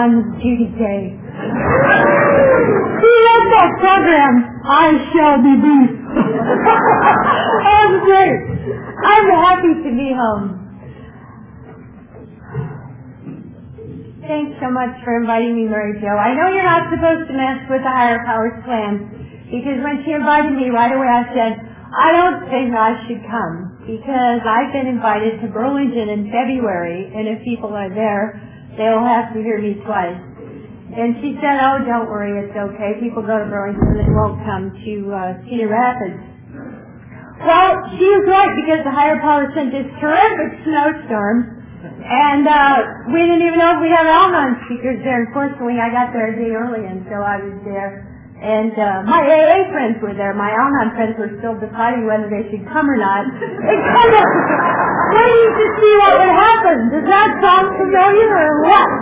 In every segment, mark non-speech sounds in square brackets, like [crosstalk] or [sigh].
With Judy Kay. He left that program, I shall be brief. [laughs] that great. I'm happy to be home. Thanks so much for inviting me, Mary Jo. I know you're not supposed to mess with the higher powers plan, because when she invited me right away I said, I don't think I should come, because I've been invited to Burlington in February, and if people are there, they'll have to hear me twice. And she said, oh, don't worry, it's okay. People go to Burlington, they won't come to uh, Cedar Rapids. Well, she was right because the higher power sent this terrific snowstorm and uh, we didn't even know if we had Al-Anon speakers there. Unfortunately, I got there a day early, and so I was there. And uh, my AA friends were there. My Al-Anon friends were still deciding whether they should come or not. [laughs] They kind of waiting to see what would happen. Does that sound familiar or what? [laughs]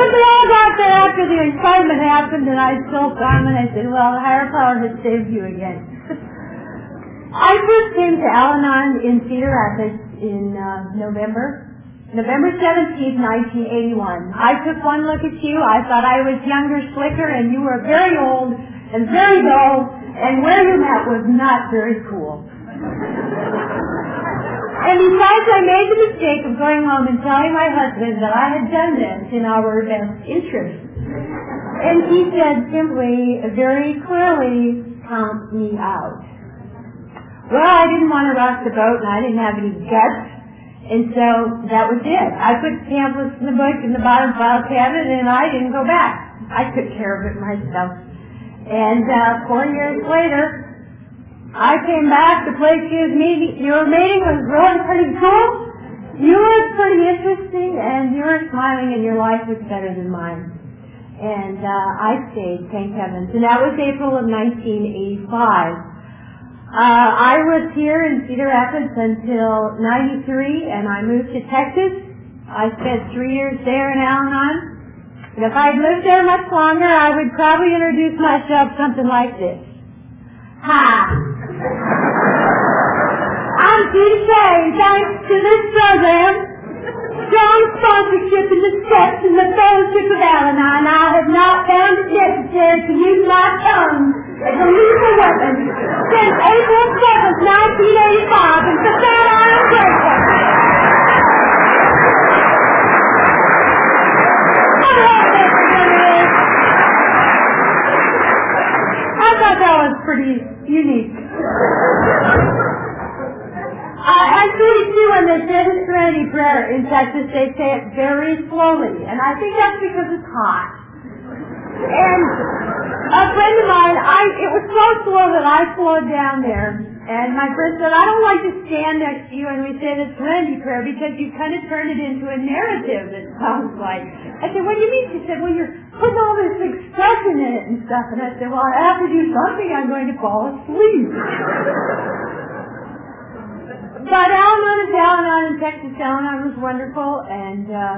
but they all got there after the excitement happened, and I still come and I said, well, higher power has saved you again. [laughs] I first came to Al-Anon in Cedar Rapids in uh, November. November 17th, 1981. I took one look at you. I thought I was younger, slicker, and you were very old and very dull, and where you met was not very cool. And besides, I made the mistake of going home and telling my husband that I had done this in our best interest. And he said simply, very clearly, count me out. Well, I didn't want to rock the boat and I didn't have any guts. And so that was it. I put pamphlets in the book in the bottom file cabinet and I didn't go back. I took care of it myself. And uh, four years later, I came back. The place you, meeting, you were meeting was really pretty cool. You were pretty interesting and you were smiling and your life was better than mine. And uh, I stayed, thank heavens. And that was April of 1985. Uh, I was here in Cedar Rapids until 93 and I moved to Texas. I spent three years there in Al-Anon. And if I'd lived there much longer, I would probably introduce myself something like this. Hi. I'm Judy Kay. Thanks to this program, strong sponsorship in the steps and the fellowship of Al-Anon, I have not found it necessary to use my tongue as a lethal weapon since April 7th, 1985, and for that I. I thought that was pretty unique. Uh, actually, too, when they say the Serenity Prayer in Texas, they say it very slowly, and I think that's because it's hot. And a friend of mine, I it was so slow that I slowed down there. And my friend said, I don't like to stand next to you and we say the serenity prayer because you kind of turn it into a narrative, it sounds like. I said, what do you mean? She said, well, you're putting all this expression in it and stuff. And I said, well, I have to do something. I'm going to fall asleep. but Al-Anon is Al-Anon in Texas. Al-Anon was wonderful. And uh,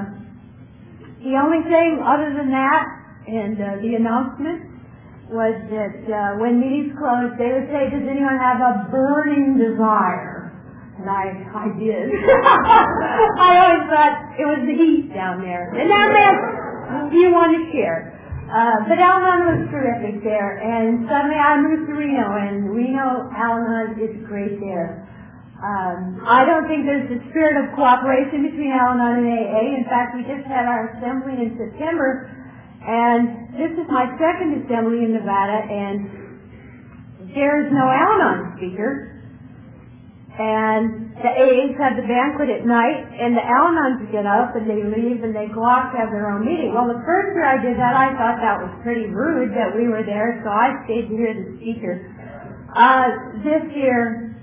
the only thing other than that and uh, the announcement was that uh, when meetings closed, they would say, does anyone have a burning desire? And I, I did. [laughs] I always thought it was the heat down there. And that meant you want to share. Uh, but Al-Anon was terrific there. And suddenly I moved to Reno, and Reno, Al-Anon is great there. Um, I don't think there's a spirit of cooperation between Al-Anon and AA. In fact, we just had our assembly in September, and this is my second assembly in Nevada, and there is no Al-Anon speaker. And the AAs have the banquet at night, and the Al-Anons get up and they leave and they go off to have their own meeting. Well, the first year I did that, I thought that was pretty rude that we were there, so I stayed to hear the speaker. Uh, this year,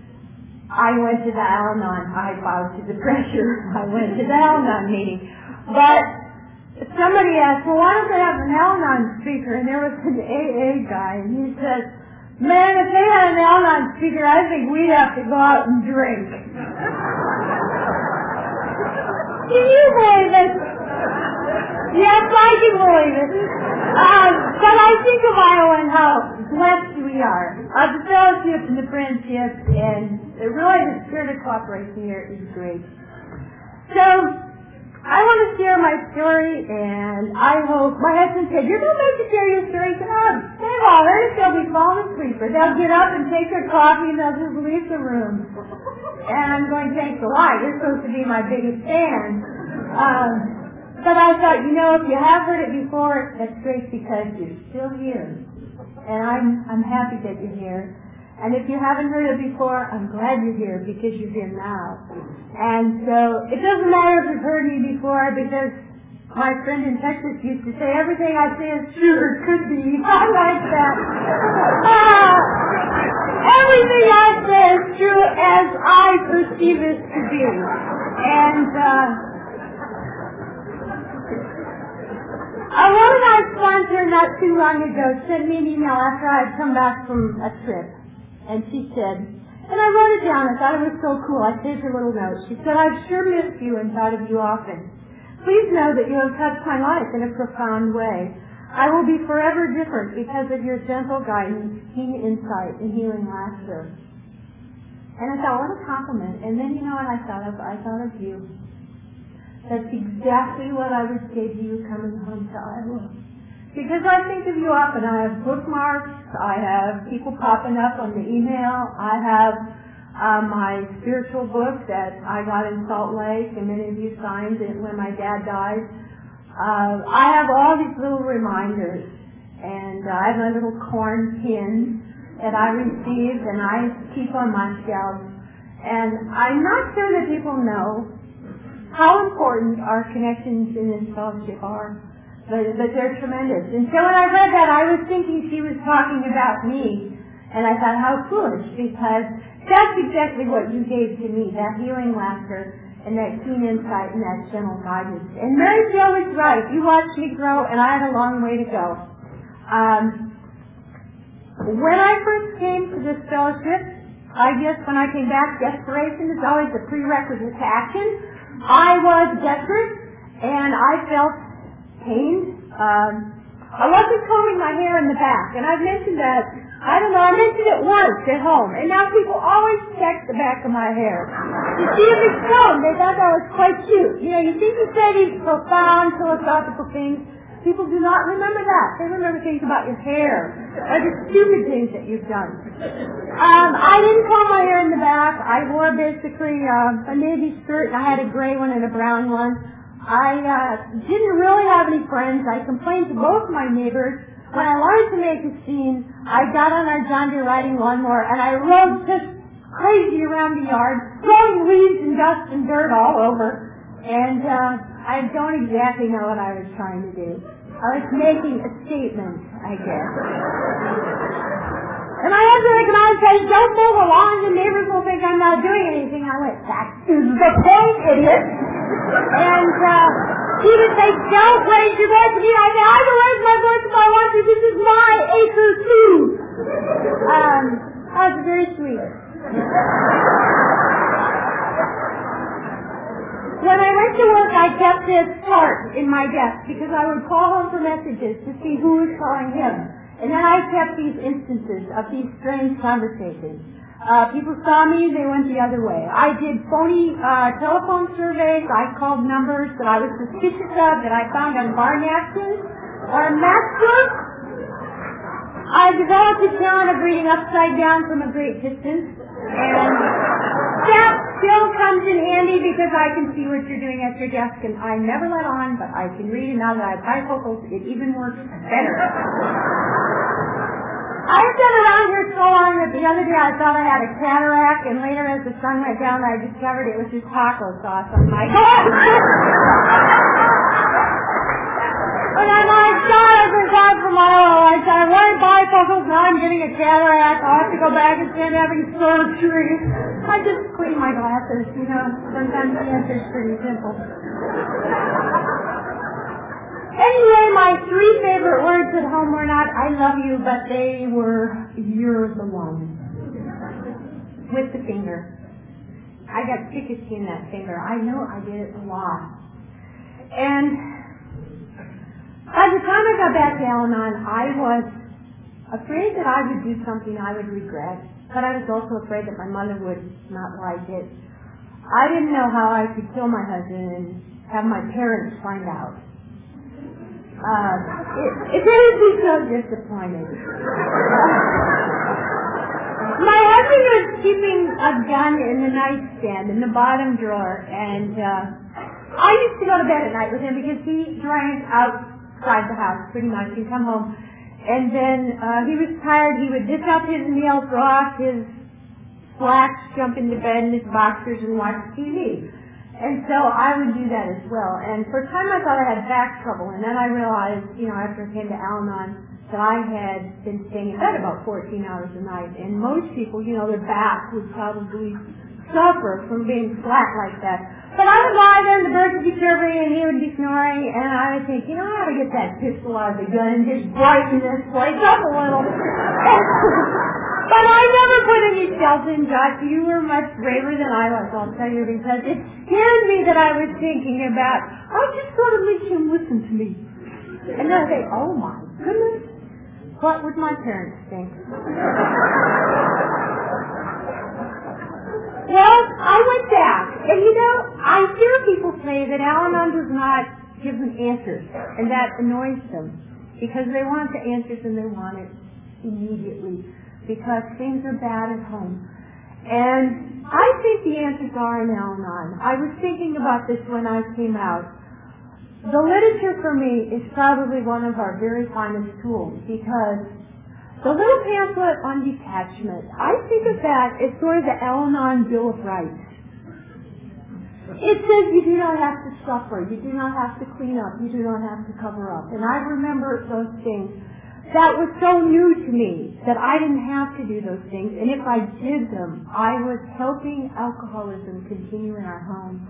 I went to the Al-Anon. I bowed to the [laughs] pressure. I went to the Al-Anon meeting. But somebody asked, well, why don't they have an Al-Anon speaker? And there was an AA guy, and he said, man, if they had an Al-Anon speaker, I think we'd have to go out and drink. [laughs] can you believe it? Yes, I can believe it. Um, but I think of Iowa and how blessed we are. Uh, the fellowship and the friendship, and really the spirit of cooperation here is great. So, I want to share my story, and I hope my husband said, "You're going to share your story." He said, "Oh, they will. They'll be falling asleep, or they'll get up and take their coffee, and they'll just leave the room." And I'm going, "Thanks a lot. You're supposed to be my biggest fan." Um, but I thought, you know, if you have heard it before, that's great because you're still here, and I'm I'm happy that you're here. And if you haven't heard it before, I'm glad you're here because you're here now. And so it doesn't matter if you've heard me before because my friend in Texas used to say everything I say is true or could be. [laughs] I like that. Uh, everything I say is true as I perceive it to be. And uh, uh, one of my sponsor not too long ago sent me an email after I had come back from a trip. And she said, and I wrote it down. I thought it was so cool. I saved her little note. She said, I've sure missed you and thought of you often. Please know that you have touched my life in a profound way. I will be forever different because of your gentle guidance, keen insight, and healing laughter. And I thought, what a compliment. And then you know what I thought of? I thought of you. That's exactly what I would say to you coming home to Iowa. Because I think of you often. I have bookmarks. I have people popping up on the email. I have uh, my spiritual book that I got in Salt Lake, and many of you signed it when my dad died. Uh, I have all these little reminders, and I have my little corn pin that I received, and I keep on my shelf. And I'm not sure that people know how important our connections in this fellowship are but, but they're tremendous. And so when I read that, I was thinking she was talking about me, and I thought, how foolish, because that's exactly what you gave to me, that healing laughter, and that keen insight, and that gentle guidance. And Mary Jo was right. You watched me grow, and I had a long way to go. Um, when I first came to this fellowship, I guess when I came back, desperation is always a prerequisite to action. I was desperate, and I felt pain. Um, I wasn't combing my hair in the back, and I've mentioned that. I don't know. I mentioned it once at home, and now people always check the back of my hair to see if it's combed. They thought that was quite cute. You know, you think you say these profound philosophical things. People do not remember that. They remember things about your hair or the stupid things that you've done. Um, I didn't comb my hair in the back. I wore basically uh, a navy skirt. And I had a gray one and a brown one. I uh, didn't really have any friends. I complained to both my neighbors. When I wanted to make a scene, I got on our John Deere riding lawnmower and I rode just crazy around the yard, throwing weeds and dust and dirt all over. And uh, I don't exactly know what I was trying to do. I was making a statement, I guess. And husband would come out and say, don't the lawn, the neighbors will think I'm not doing anything. I went, that is the point, idiot. And uh, he would say, don't raise your voice to me. I said, I can raise my voice if I want to. This is my acre too. Um, that was very sweet. When I went to work, I kept this chart in my desk because I would call home for messages to see who was calling him. And then I kept these instances of these strange conversations. Uh, people saw me, they went the other way. I did phony uh, telephone surveys. I called numbers that I was suspicious of that I found on bar napkins or matchbooks. I developed a talent of reading upside down from a great distance, and that still comes in handy because I can see what you're doing at your desk, and I never let on, but I can read, and now that I have bifocals, it even works better. I've been around here so long that the other day I thought I had a cataract, and later as the sun went down, I discovered it was just taco sauce on my head. and I'm like, God, I forgot from my own. I said, I wanted bifocals, now I'm getting a cataract. I'll have to go back and stand having surgery. I just glasses, you know. Sometimes the answer's pretty simple. Anyway, my three favorite words at home were not I love you, but they were you're the one. With the finger. I got tickets in that finger. I know I did it a lot. And by the time I got back to Al-Anon, I was afraid that I would do something I would regret, but I was also afraid that my mother would not like it. I didn't know how I could kill my husband and have my parents find out. Uh, it, it made me so disappointed. [laughs] my husband was keeping a gun in the nightstand in the bottom drawer, and uh, I used to go to bed at night with him because he drank outside the house pretty much. He'd come home, and then uh, he was tired. He would dish up his meal, throw off his slacks, jump into bed in his boxers, and watch TV. And so I would do that as well. And for a time I thought I had back trouble, and then I realized, you know, after I came to Al-Anon, that I had been staying in bed about 14 hours a night. And most people, you know, their back would probably suffer from being flat like that. But I would lie there, and the birds would be chirping, and he would be snoring, and I would think, you know, I ought to get that pistol out of the gun and just brighten this place up a little. [laughs] But I never put any shells in, Josh. You were much braver than I was, I'll tell you, because it scared me that I was thinking about, I just got to make him listen to me. And then I say, oh my goodness, what would my parents think? [laughs] well, I went back, and you know, I hear people say that Al-Anon does not give them answers, and that annoys them, because they want the answers and they want it immediately because things are bad at home. And I think the answers are in Al-Anon. I was thinking about this when I came out. The literature for me is probably one of our very finest tools because the little pamphlet on detachment, I think of that as sort of the Al-Anon Bill of Rights. It says you do not have to suffer, you do not have to clean up, you do not have to cover up. And I remember those things that was so new to me that I didn't have to do those things. And if I did them, I was helping alcoholism continue in our home.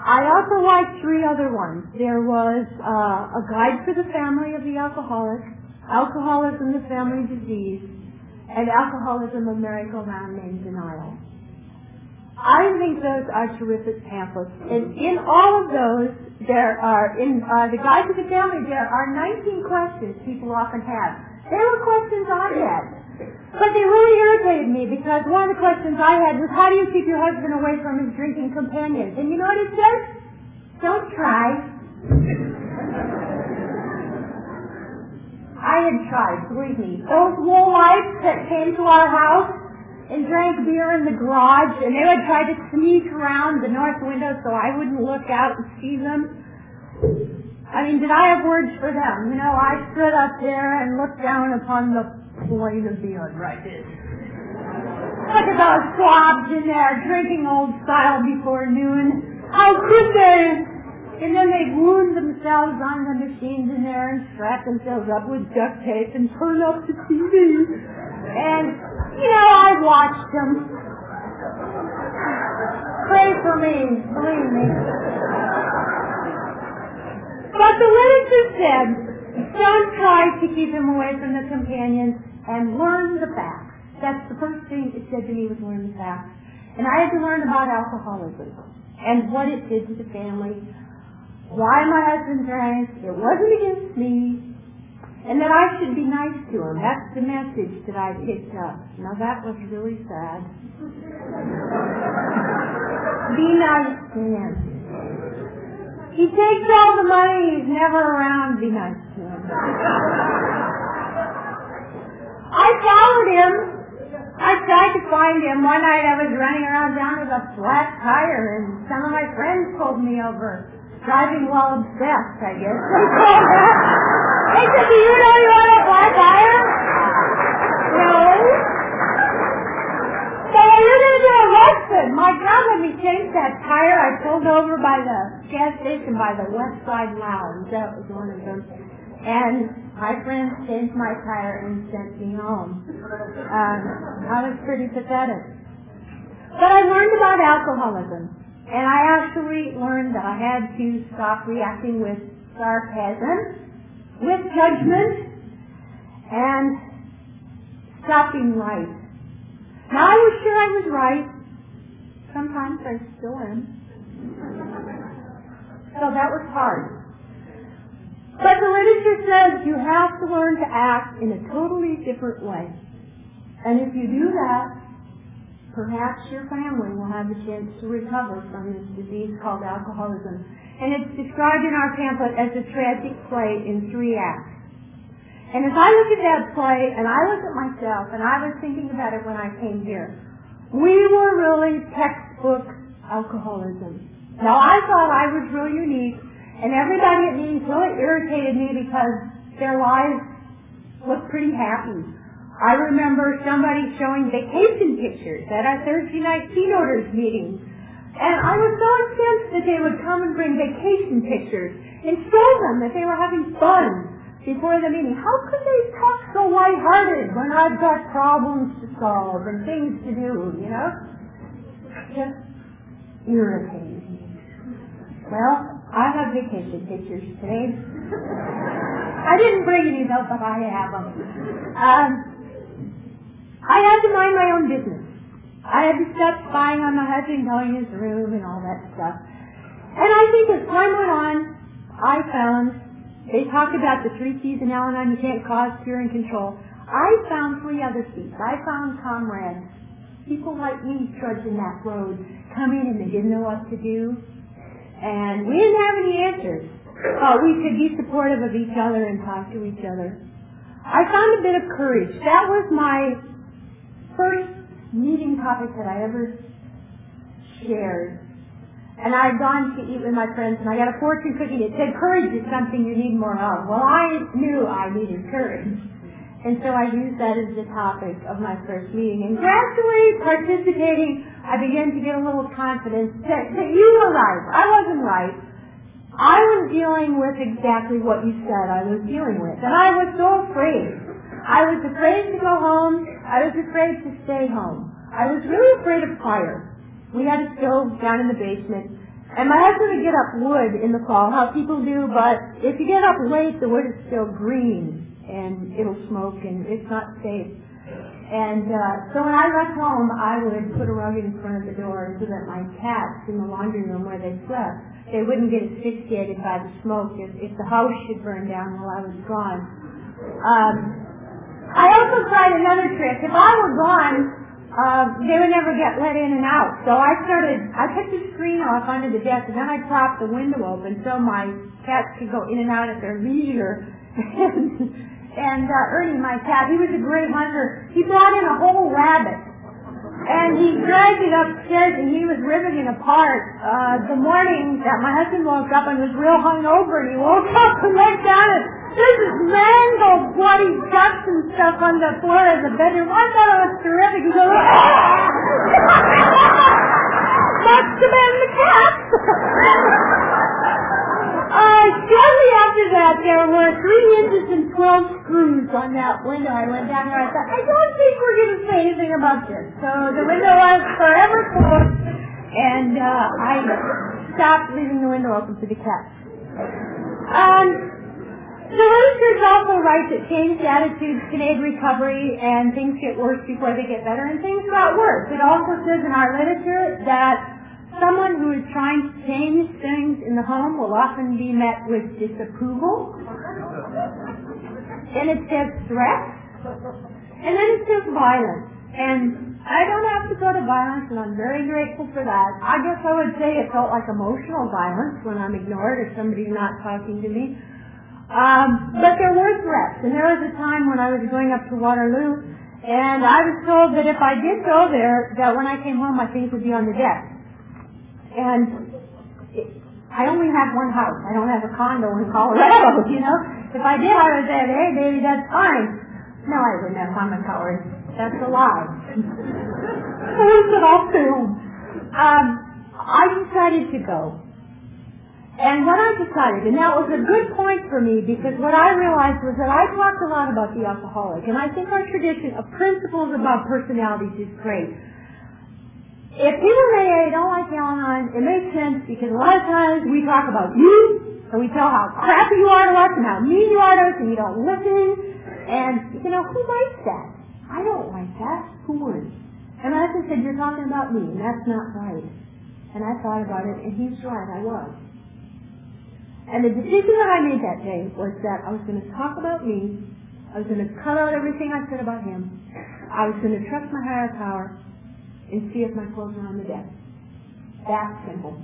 I also liked three other ones. There was uh, a guide for the family of the alcoholic, alcoholism, the family disease, and alcoholism, a merry-go-round named denial. I think those are terrific pamphlets. And in all of those, there are, in uh, the Guide to the Family, there are 19 questions people often have. They were questions I had. But they really irritated me because one of the questions I had was, how do you keep your husband away from his drinking companions? And you know what it says? Don't try. I had tried, believe me. Those lights that came to our house, and drank beer in the garage, and they would try to sneak around the north window so I wouldn't look out and see them. I mean, did I have words for them? You know, I stood up there and looked down upon the plate of beer right this. Look at those swabs in there drinking old style before noon. How could they? And then they'd wound themselves on the machines in there and strap themselves up with duct tape and turn up the TV. And you know, I watched them. Pray for me, believe me. But the literature said, don't try to keep him away from the companions and learn the facts. That's the first thing it said to me was learn the facts. And I had to learn about alcoholism and what it did to the family, why my husband drank. It wasn't against me and that I should be nice to him. That's the message that I picked up. Now that was really sad. be nice to him. He takes all the money, he's never around, be nice to him. I followed him. I tried to find him. One night I was running around down with a flat tire and some of my friends pulled me over. Driving while obsessed, I guess. They said, do you know you want a flat tire? No. So you're going to get arrested. My God, let me change that tire. I pulled over by the gas station by the West Side Lounge. That was one of them. And my friends changed my tire and sent me home. Um, I was pretty pathetic. But I learned about alcoholism. And I actually learned that I had to stop reacting with sarcasm with judgment and stopping right. Now I was sure I was right. Sometimes I still am. So that was hard. But the literature says you have to learn to act in a totally different way. And if you do that, perhaps your family will have a chance to recover from this disease called alcoholism. And it's described in our pamphlet as a tragic play in three acts. And as I look at that play, and I look at myself, and I was thinking about it when I came here, we were really textbook alcoholism. Now I thought I was really unique, and everybody at meetings really irritated me because their lives looked pretty happy. I remember somebody showing vacation pictures at our Thursday night keynoters meeting. And I was so incensed that they would come and bring vacation pictures and show them that they were having fun before the meeting. How could they talk so lighthearted when I've got problems to solve and things to do, you know? Just irritating me. Well, I have vacation pictures today. [laughs] I didn't bring any though, but I have them. Um, I had to mind my own business. I had to stop spying on my husband going in his room and all that stuff. And I think as time went on, I found, they talked about the three C's in Al-Anon, you can't cause, cure, and control. I found three other C's. I found comrades. People like me trudging that road, coming and they didn't know what to do. And we didn't have any answers. But we could be supportive of each other and talk to each other. I found a bit of courage. That was my first meeting topic that I ever shared. And I had gone to eat with my friends and I got a fortune cookie that said courage is something you need more of. Well, I knew I needed courage. And so I used that as the topic of my first meeting. And gradually participating, I began to get a little confidence that, that you were right. I wasn't right. I was dealing with exactly what you said I was dealing with. And I was so afraid. I was afraid to go home. I was afraid to stay home. I was really afraid of fire. We had a stove down in the basement. And my husband would get up wood in the fall, how people do, but if you get up late, the wood is still green and it'll smoke and it's not safe. And uh, so when I left home, I would put a rug in front of the door so that my cats in the laundry room where they slept, they wouldn't get asphyxiated by the smoke if, if the house should burn down while I was gone. Um, I also tried another trick. If I were gone, uh, they would never get let in and out. So I started, I took the screen off under the desk and then I propped the window open so my cats could go in and out at their leisure. [laughs] and uh, Ernie, my cat, he was a great hunter. He brought in a whole rabbit, and he dragged it upstairs, and he was ripping it apart. Uh, the morning that my husband woke up and was real hungover, and he woke [laughs] up and looked down and there's this mangled, bloody guts and stuff on the floor of the bedroom. I thought it was terrific. He goes, [laughs] must have been the cat. [laughs] Uh, shortly after that, there were three inches and twelve screws on that window. I went down there. I thought, I don't think we're going to say anything about this. So the window was forever closed, and uh, I stopped leaving the window open for the cats. Um, the literature also right that changed attitudes can aid recovery, and things get worse before they get better, and things got worse. It also says in our literature that Someone who is trying to change things in the home will often be met with disapproval. And it says threat. And then it says violence. And I don't have to go to violence, and I'm very grateful for that. I guess I would say it felt like emotional violence when I'm ignored or somebody's not talking to me. Um, but there were threats, and there was a time when I was going up to Waterloo, and I was told that if I did go there, that when I came home, my things would be on the deck. And I only have one house. I don't have a condo in Colorado, [laughs] you know. If I did, I would say, hey, baby, that's fine. No, I wouldn't have. A coward. That's a lie. Where's it all film? Um, I decided to go. And when I decided, and that was a good point for me because what I realized was that I talked a lot about the alcoholic, and I think our tradition of principles about personalities is great. If people in AA don't like Al-Anon, it makes sense because a lot of times we talk about you, and we tell how crappy you are to us and how mean you are to us and you don't listen. And, you know, who likes that? I don't like that. Who would? And my husband said, you're talking about me, and that's not right. And I thought about it, and he's right, I was. And the decision that I made that day was that I was going to talk about me, I was going to cut out everything I said about him, I was going to trust my higher power, and see if my clothes are on the deck. That simple.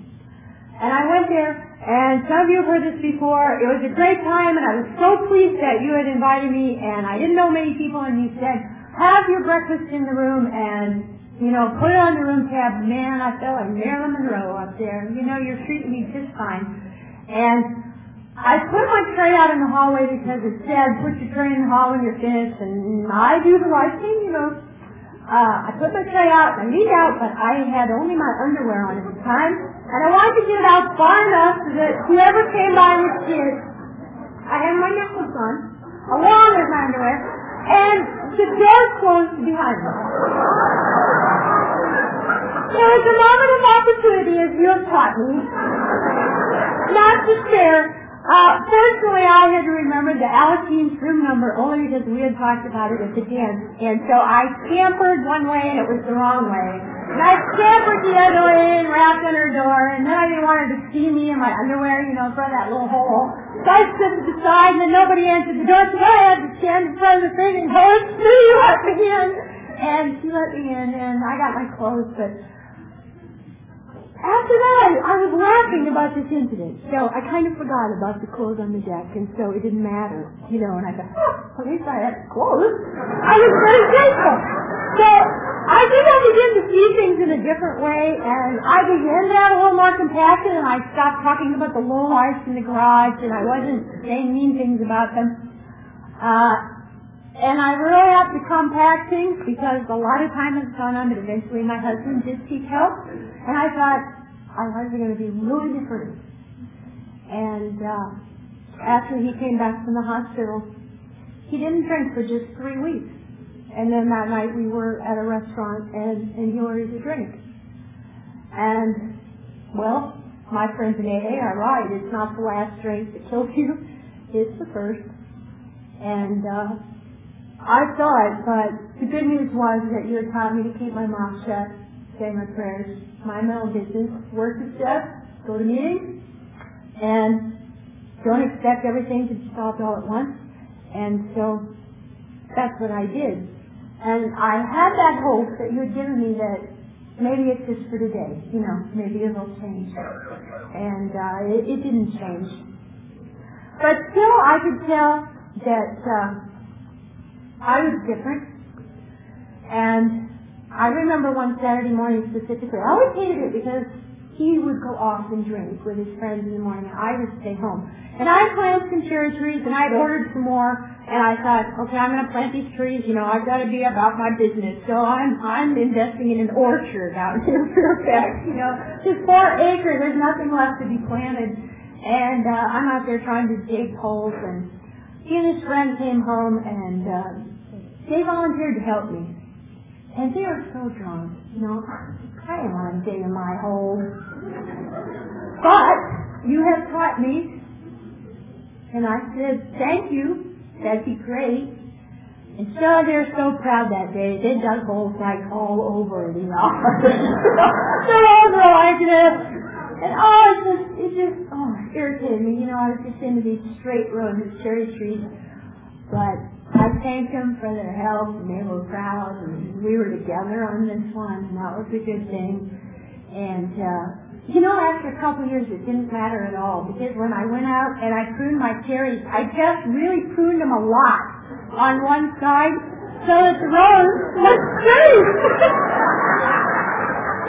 And I went there, and some of you have heard this before. It was a great time, and I was so pleased that you had invited me, and I didn't know many people, and you said, have your breakfast in the room, and, you know, put it on the room tab. Man, I felt like Marilyn Monroe up there. You know, you're treating me just fine. And I put my tray out in the hallway because it said, put your tray in the hall when you're finished, and I do the right thing, you know. Uh, I put my tray out, I leaned out, but I had only my underwear on at the time, and I wanted to get it out far enough so that whoever came by would see it. I had my necklace on, along with my underwear, and the door closed behind me. There was a moment of opportunity, as you have taught me, not share uh, fortunately, I had to remember the Alateens room number only because we had talked about it at the dance. And so I scampered one way and it was the wrong way. And I scampered the other way and rapped on her door. And then I didn't want her to see me in my underwear, you know, in front of that little hole. So I stood to the side and then nobody answered the door. So I had to stand in front of the thing and go, it's me, let me. And she let me in and I got my clothes. But after that, I, was laughing about this incident. So I kind of forgot about the clothes on the deck, and so it didn't matter, you know. And I thought, oh, at least I had clothes. I was very grateful. So I think I began to see things in a different way, and I began to have a little more compassion, and I stopped talking about the low lights in the garage, and I wasn't saying mean things about them. Uh, and I really have to compact things because a lot of time has gone on, but eventually my husband did seek help. And I thought, our lives are going to be really different. And uh, after he came back from the hospital, he didn't drink for just three weeks. And then that night we were at a restaurant and, and he ordered a drink. And, well, my friends in AA are right. It's not the last drink that kills you. [laughs] It's the first. And uh, I saw it, but the good news was that you had taught me to keep my mouth shut say my prayers, mind my own business, work the steps, go to meetings, and don't expect everything to stop all at once. And so that's what I did. And I had that hope that you had given me that maybe it's just for today, you know, maybe it'll change. And uh, it, it didn't change. But still, I could tell that uh, I was different. And I remember one Saturday morning specifically. I always hated it because he would go off and drink with his friends in the morning I would stay home. And I planted some cherry trees and I'd ordered some more and I thought, okay, I'm to plant these trees, you know, I've got to be about my business. So I'm, I'm investing in an orchard out in [laughs] Fairfax, you know, just four acres, there's nothing left to be planted. And, uh, I'm out there trying to dig holes and he and his friend came home and, uh, they volunteered to help me. And they are so drunk, you know, I don't want to dig in my hole. But you have taught me, and I said, thank you, that'd be great. And so they're so proud that day. They dug holes like all over the office. they're all like this. And oh, it just, it just, oh, irritated me. You know, I was just into these straight rows of cherry trees. But I thanked them for their help, and they were proud, and we were together on this one, and that was a good thing. And, uh, you know, after a couple of years, it didn't matter at all, because when I went out and I pruned my cherries, I just really pruned them a lot on one side, so that the rows looked straight.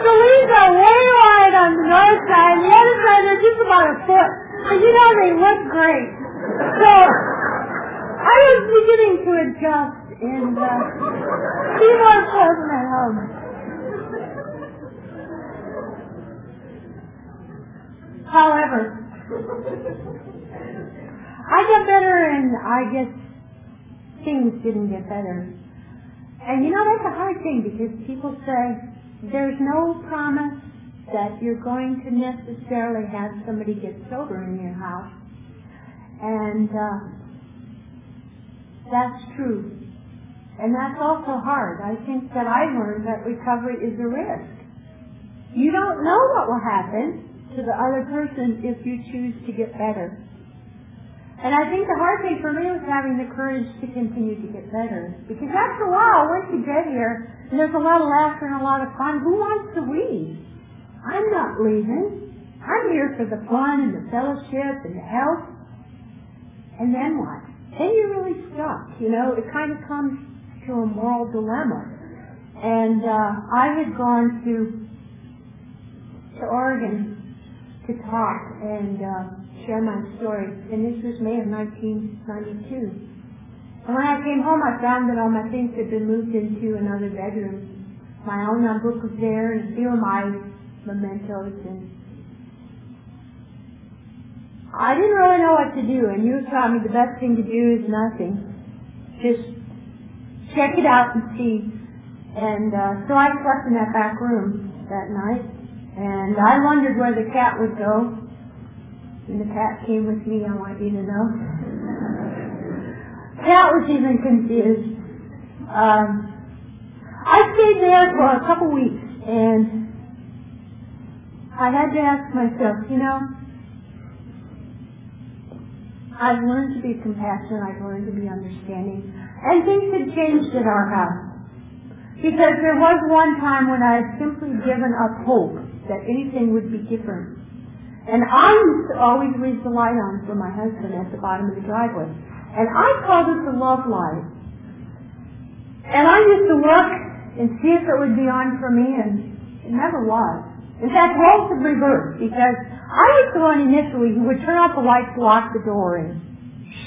the leaves are way wide on the north side, and the other side are just about a foot. And you know, they look great. So, I was beginning to adjust and uh, be more pleasant at home. However, I got better and I guess things didn't get better. And you know, that's a hard thing because people say there's no promise that you're going to necessarily have somebody get sober in your house. And uh, that's true. And that's also hard. I think that I learned that recovery is a risk. You don't know what will happen to the other person if you choose to get better. And I think the hard thing for me was having the courage to continue to get better. Because after a while, once you get here, and there's a lot of laughter and a lot of fun, who wants to leave? I'm not leaving. I'm here for the fun and the fellowship and the health. And then what? Then you're really stuck. You know, it kind of comes to a moral dilemma. And uh, I had gone to to Oregon to talk and uh, share my story. And this was May of 1992. And when I came home, I found that all my things had been moved into another bedroom. My own book was there, and a few of my mementos. And I didn't really know what to do. And you taught me the best thing to do is nothing. Just check it out and see. And uh, so I slept in that back room that night. And I wondered where the cat would go. And the cat came with me, I want you to know. cat was even confused. Um, I stayed there for a couple weeks and I had to ask myself, you know, I've learned to be compassionate, I've learned to be understanding, and things had changed at our house. Because there was one time when I had simply given up hope that anything would be different. And I used to always leave the light on for my husband at the bottom of the driveway. And I called it the love light. And I used to look and see if it would be on for me, and it never was. In fact, roles have reversed because I was the one initially who would turn off the lights, lock the door, and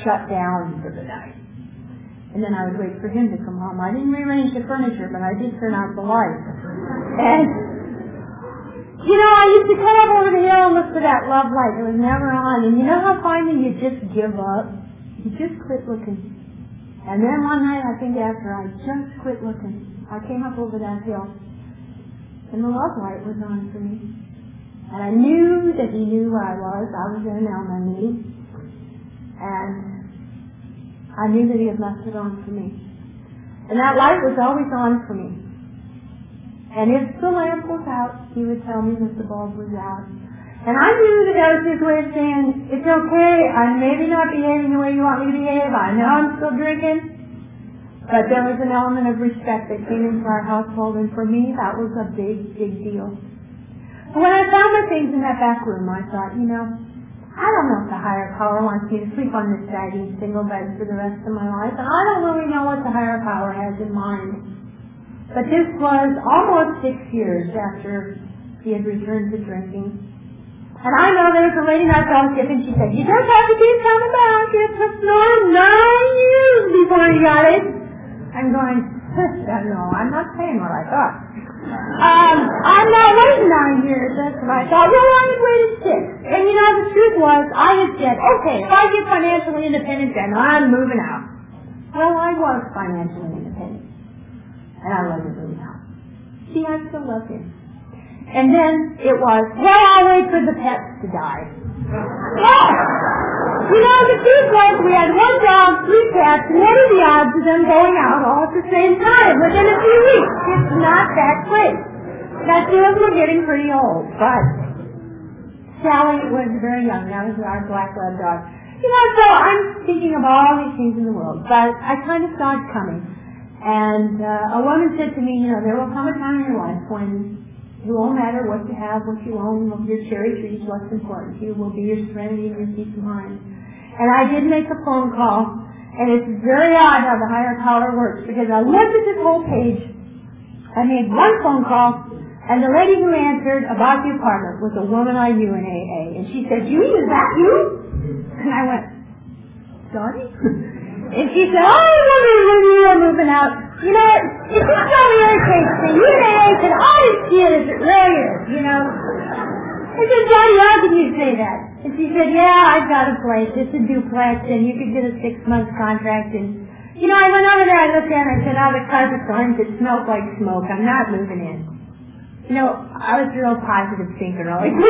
shut down for the night. And then I would wait for him to come home. I didn't rearrange the furniture, but I did turn out the lights. And you know, I used to come up over the hill and look for that love light. It was never on. And you know how finally you just give up? You just quit looking. And then one night, I think after I just quit looking, I came up over that hill. And the love light was on for me. And I knew that he knew where I was. I was in Al-Anon. And I knew that he had left it on for me. And that light was always on for me. And if the lamp was out, he would tell me that the bulb was out. And I knew that that was his way of saying, it's okay, I'm maybe not behaving the way you want me to behave, I know I'm still drinking, but there was an element of respect that came into our household, and for me, that was a big, big deal. When I found my things in that back room, I thought, you know, I don't know if the higher power wants me to sleep on this saggy single bed for the rest of my life, and I don't really know what the higher power has in mind. But this was almost six years after he had returned to drinking. And I know there was a lady in our fellowship and she said, you just have to keep coming back. It took nine years before he got it. I'm going, no, I'm not saying what I thought. Um, I'm not waiting nine years, that's what I thought. Well, I had waited six. And you know, the truth was, I had said, okay, if I get financially independent, then I'm moving out. Well, I was financially independent and I it really now. See, I still love him. And then it was, well, I'll wait for the pets to die. [laughs] You know, the truth was we had one dog, three cats, and what are the odds of them going out all at the same time within a few weeks? It's not that quick. Now, two of them were getting pretty old, but Sally was very young. That was our black lab dog. You know, so I'm thinking of all these things in the world, but I kind of saw it coming. And uh, a woman said to me, you know, there will come a time in your life when it won't matter what you have, what you own, your cherry trees, what's important to you will be your serenity and your peace of mind. And I did make a phone call, and it's very odd how the higher power works because I looked at this whole page. I made one phone call, and the lady who answered about the apartment was a woman I knew in AA, and she said, "You is that you?" And I went, "Sorry." And she said, oh, I remember when you were moving out. You know, it just really irritates me. You and I can always see it as it really is, you know. I said, Johnny, how can you say that? And she said, yeah, I've got a place. It's a duplex, and you could get a six-month contract. And, you know, I went over there, I looked at it, and I said, oh, the carpet's orange. It smells like smoke. I'm not moving in. You know, I was a real positive thinker, always. [laughs]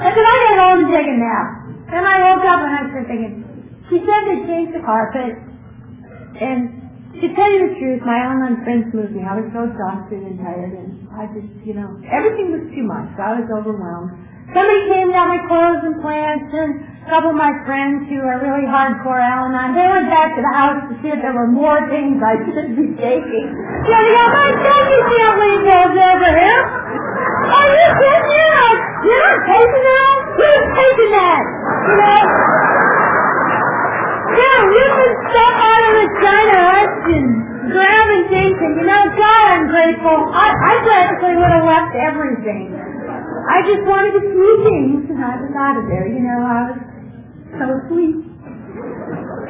I said, I gotta go home and take a nap. Then I woke up and I started thinking, she said they changed the carpet, and to tell you the truth, my Al-Anon friends moved me. I was so exhausted and tired, and I just, you know, everything was too much. So I was overwhelmed. Somebody came down my clothes and plants and a couple of my friends who are really hardcore Al-Anon, they went back to the house to see if there were more things I should be taking. You know, they go, my God, you can't leave those over here. Are you kidding? Not, you're not taking that? Who's taking that? You know? Yeah, ripping stuff out of the China Hut and things and, you know, God, I'm grateful. I, I practically would have left everything. I just wanted to see things and I was out of there, you know, I was so sweet.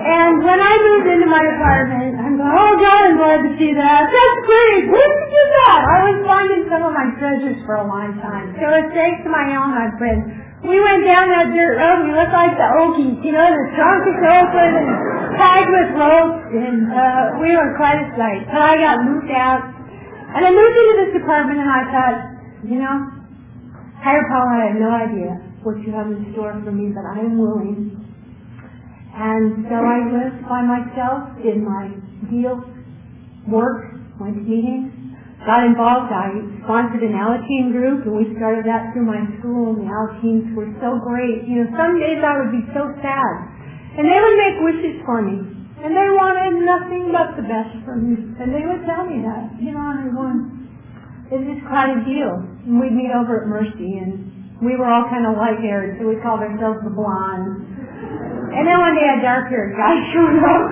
And when I moved into my apartment, I'm going, oh God, I'm glad to see that. That's great. Where did you that? I was finding some of my treasures for a long time. So it's thanks to my Al-Anon friends. We went down that dirt road. We looked like the Okies, you know, the trunk is open and tied with ropes, and uh, we were quite a sight. But I got moved out, and I moved into this apartment, and I thought, you know, higher power, I have no idea what you have in store for me, but I am willing. And so I lived by myself, did my deal, work, went to meetings, got involved. I sponsored an Alateen group, and we started that through my school, and the Alateens were so great. You know, some days I would be so sad. And they would make wishes for me. And they wanted nothing but the best for me. And they would tell me that. You know, and I'm going, it's just quite a deal. And we'd meet over at Mercy, and we were all kind of light-haired, so we called ourselves the Blondes. And then one day a dark-haired guy [laughs] showed up.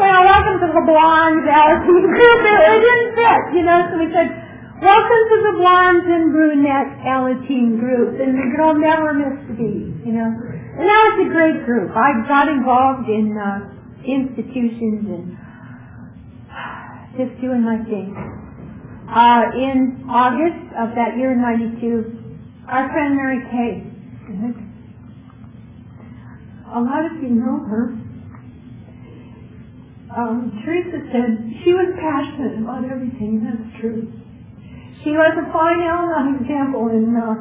well, welcome to the Blondes Alateen [laughs] group. It, didn't fit, you know, so we said, welcome to the Blondes and Brunette Alateen group. And it'll never miss the beat, you know. And that was a great group. I got involved in uh, institutions and [sighs] just doing my thing. Uh, in August of that year, 92, our friend Mary Kay, a lot of you know her. Um, Teresa said she was passionate about everything, that's true. She was a fine example, and uh,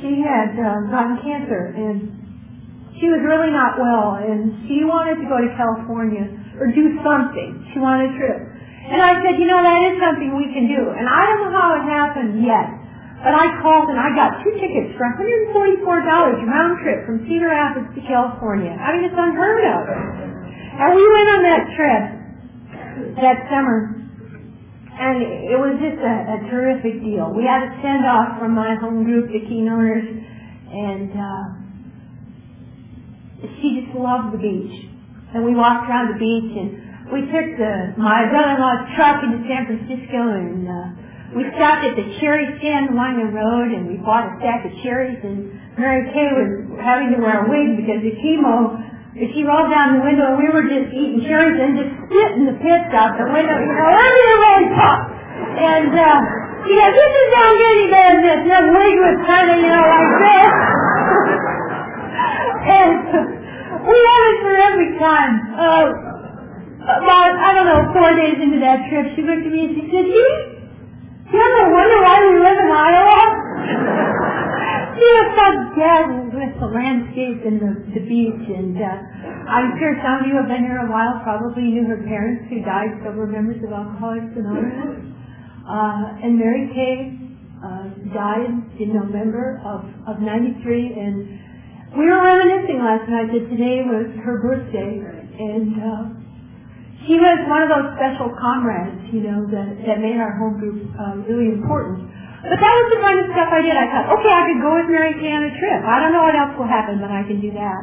she had uh, gotten cancer, and she was really not well, and she wanted to go to California or do something. She wanted a trip. And I said, you know, that is something we can do. And I don't know how it happened yet, but I called and I got two tickets for $144 round trip from Cedar Rapids to California. I mean, it's unheard of. And we went on that trip that summer, and it was just a, a terrific deal. We had a send off from my home group, the Keen-Owners, and uh, she just loved the beach. And we walked around the beach, and we took the my brother-in-law's truck into San Francisco, and uh, we stopped at the cherry stand along the road, and we bought a stack of cherries. And Mary Kay was having to wear a wig because the chemo. She rolled down the window, and we were just eating cherries and just spitting the pits out the window. You know, everything pop. And uh, she goes, "This is not getting better than this." And the wig was kind of, you know, like this. [laughs] and we had it for every time. Uh, about, I don't know, four days into that trip, she looked at me and she said, you, you ever wonder why we live in Iowa? [laughs] she was so dazzled with the landscape and the, the beach, and uh, I'm sure some of you have been here a while, probably knew her parents who died, so were members of Alcoholics Anonymous. Uh, and Mary Kay uh, died in November of, of 93, and we were reminiscing last night that today was her birthday, and uh, she was one of those special comrades, you know, that, that made our home group uh, really important. But that was the kind of stuff I did. I thought, okay, I could go with Mary Kay on a trip. I don't know what else will happen, but I can do that.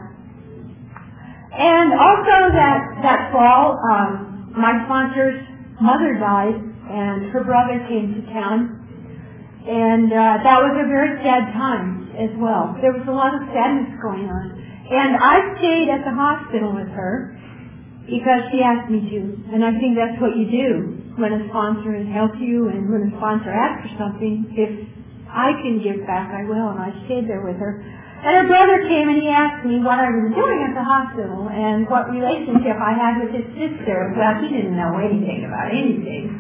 And also that that fall, um, my sponsor's mother died, and her brother came to town, and uh, that was a very sad time as well. There was a lot of sadness going on, and I stayed at the hospital with her because she asked me to. And I think that's what you do when a sponsor has helped you and when a sponsor asks for something. If I can give back, I will. And I stayed there with her. And her brother came and he asked me what I was doing at the hospital and what relationship I had with his sister. Well, he didn't know anything about anything.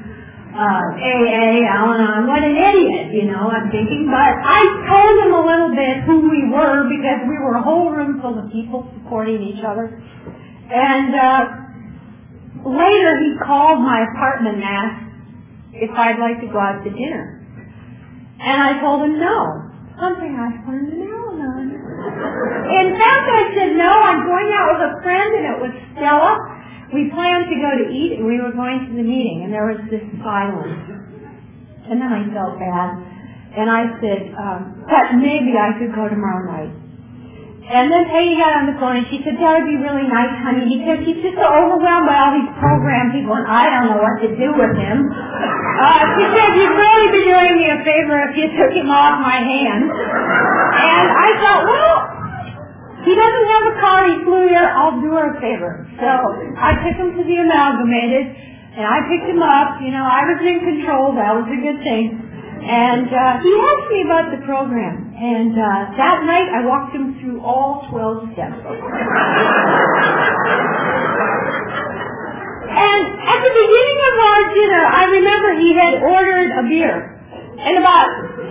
Uh, AA, Al-Anon, what an idiot, you know, I'm thinking. But I told him a little bit who we were because we were a whole room full of people supporting each other. And uh, later he called my apartment and asked if I'd like to go out to dinner. And I told him no. something I learned in Al-Anon. In fact, I said, no, I'm going out with a friend, and it was Stella. We planned to go to eat, and we were going to the meeting, and there was this silence. And then I felt bad. And I said, um, but maybe I could go tomorrow night. And then Peggy got on the phone and she said, that would be really nice, honey, because he's just so overwhelmed by all these program people and I don't know what to do with him. Uh, she said, you'd really be doing me a favor if you took him off my hands. And I thought, well, he doesn't have a car, he flew here, I'll do her a favor. So I took him to the amalgamated and I picked him up, you know, I was in control, that was a good thing. And uh, he asked me about the program. And uh, that night I walked him through all 12 steps. and at the beginning of our dinner, I remember he had ordered a beer. And about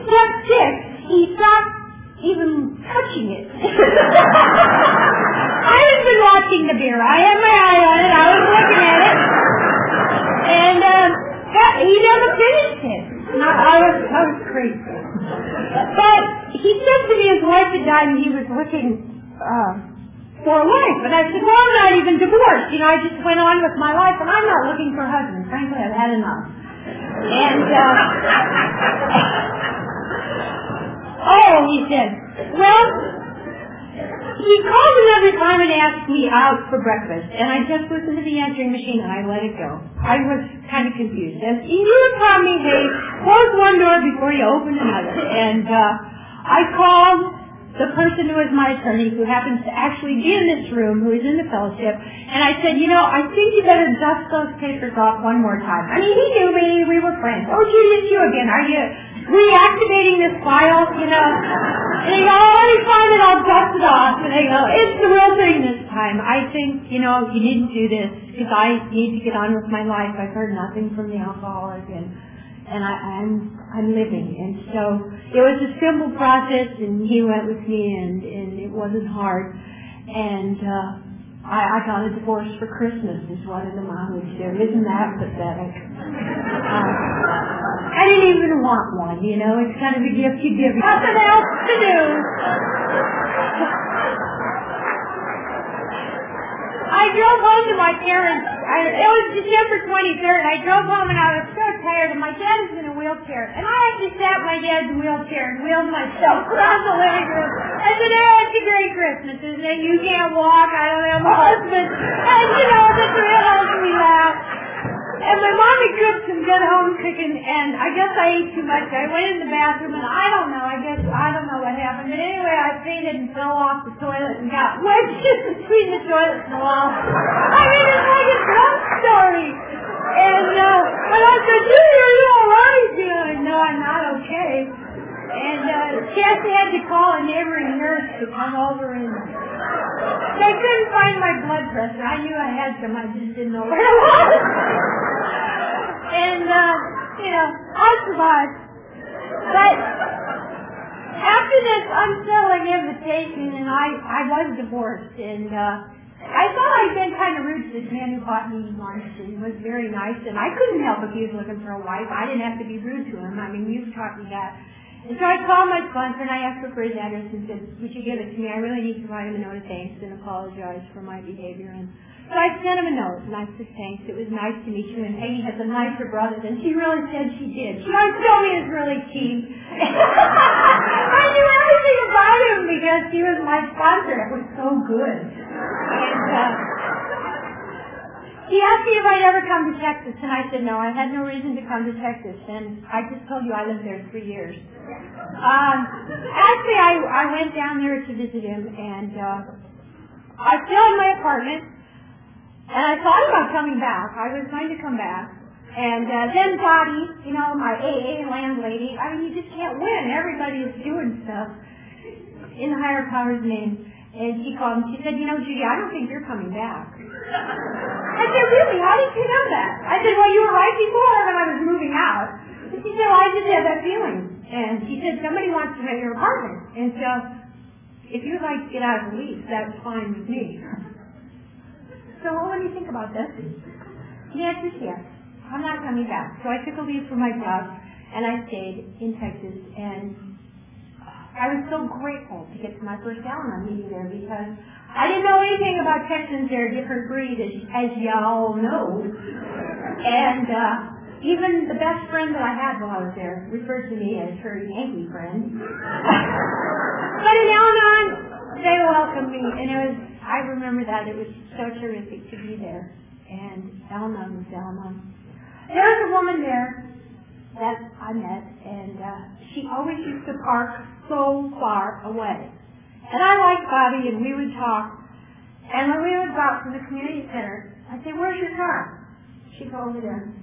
step six, he stopped even touching it. [laughs] I had been watching the beer. I had my eye on it. I was looking at it. And uh, he never finished it. I, was I was crazy. But he said to me his wife had died and he was looking uh, for a wife. And I said, well, I'm not even divorced. You know, I just went on with my life and I'm not looking for a husband. Frankly, I've had enough. And, uh, [laughs] oh, he said, well, he called another time and asked me out for breakfast, and I just listened to the answering machine and I let it go. I was kind of confused. And you taught me, hey, close one door before you open another. And uh, I called the person who is my attorney, who happens to actually be in this room, who is in the fellowship, and I said, you know, I think you better dust those papers off one more time. I mean, he knew me, we were friends. Oh, gee, it's you again. Are you reactivating this file, you know? And they oh, find it, I'll dust off. And they go, it's the real thing this time. I think, you know, you needn't do this because I need to get on with my life. I've heard nothing from the alcoholic and, and I, I'm, I'm living. And so it was a simple process and he went with me and, and it wasn't hard. And, uh, I, I got a divorce for Christmas is one of the mom would share. Isn't that pathetic? Uh, I didn't even want one, you know. It's kind of a gift you give. Nothing else to do. I drove home to my parents. I, it was December 23rd. I drove home and I was so tired, and my dad is in a wheelchair. And I actually sat in my dad's wheelchair and wheeled myself [laughs] around the living room. I said, oh, it's a great Christmas, isn't it? You can't walk. I don't have a husband. And, you know, the three of us, we laughed. And my mommy cooked some good home cooking, and I guess I ate too much. I went in the bathroom, and I don't know. I guess I don't know what happened. But anyway, I fainted and fell off the toilet and got wedged [laughs] between the toilet and the wall. I mean, it's like a ghost story. And uh, when I said, "Judy, are you all right?" You know, no, I'm not okay. And uh, Cassie had to call a neighboring nurse to come over and they couldn't find my blood pressure. I knew I had some, I just didn't know where it was. and, uh, you know, I survived. But after this unsettling invitation, and I, I was divorced, and uh, I thought I'd been kind of rude to this man who bought me lunch and was very nice, and I couldn't help if he was looking for a wife. I didn't have to be rude to him. I mean, you've taught me that. And so I called my sponsor and I asked for his address and said, would you give it to me? I really need to write him a note of thanks and apologize for my behavior. And so I sent him a note and I said, thanks. It was nice to meet you. And Peggy has a nicer brother than she really said she did. She always told me was really cheap. [laughs] I knew everything about him because he was my sponsor. It was so good. And, uh, he asked me if I'd ever come to Texas, and I said no. I had no reason to come to Texas, and I just told you I lived there three years. Um, actually, I I went down there to visit him, and uh, I still in my apartment, and I thought about coming back. I was going to come back, and uh, then Dottie, you know, my AA landlady. I mean, you just can't win. Everybody is doing stuff in higher power's name. And she called and she said, you know, Judy, I don't think you're coming back. I said, really? How did you know that? I said, well, you were right before when I was moving out. And she said, well, I just had that feeling. And she said, somebody wants to rent your apartment. And so, if you'd like to get out of the lease, that's fine with me. So what do you think about this? The answer is yes. I'm not coming back. So I took a leave from my job, and I stayed in Texas, and I was so grateful to get to my first Al-Anon meeting there because I didn't know anything about Texans. They're a different breed, as, as y'all know. And uh, even the best friend that I had while I was there referred to me as her Yankee friend. [laughs] but in Al-Anon, they welcomed me, and it was, I remember that. It was so terrific to be there. And Al-Anon was Al-Anon. There was a woman there that I met, and uh, she always used to park so far away. And I liked Bobby, and we would talk. And when we would go out to the community center, I'd say, where's your car? She'd go over there.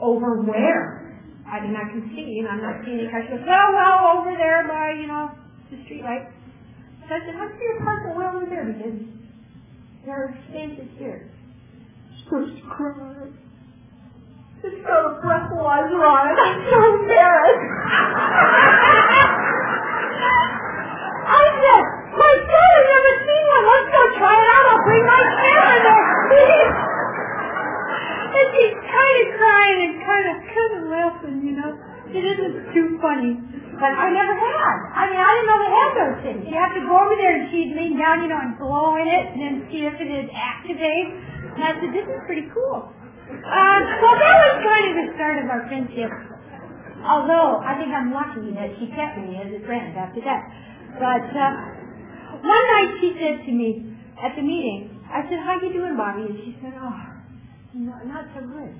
Over where? I mean, I can see, and I'm not seeing any car. She goes, well, well, over there by, you know, the street light. So I said, how come you're parking way over there? Because there are spaces here. She starts to cry. It's got a breathalyzer on it. I'm so embarrassed. [laughs] My I've never seen one. Let's go try it out. I'll bring my camera [laughs] and she's kind of crying and kind of kind of laughing, you know. It isn't too funny. But I never had. I mean, I didn't know they had those things. You have to go over there and she'd lean down, you know, and blow in it and then see if it is activate. And I said, this is pretty cool. Um, well, that was kind of the start of our friendship. Although I think I'm lucky that she kept me as a friend after that. But uh, one night she said to me at the meeting, I said, "How you doing, Bobby?" And she said, "Oh, not, not so good."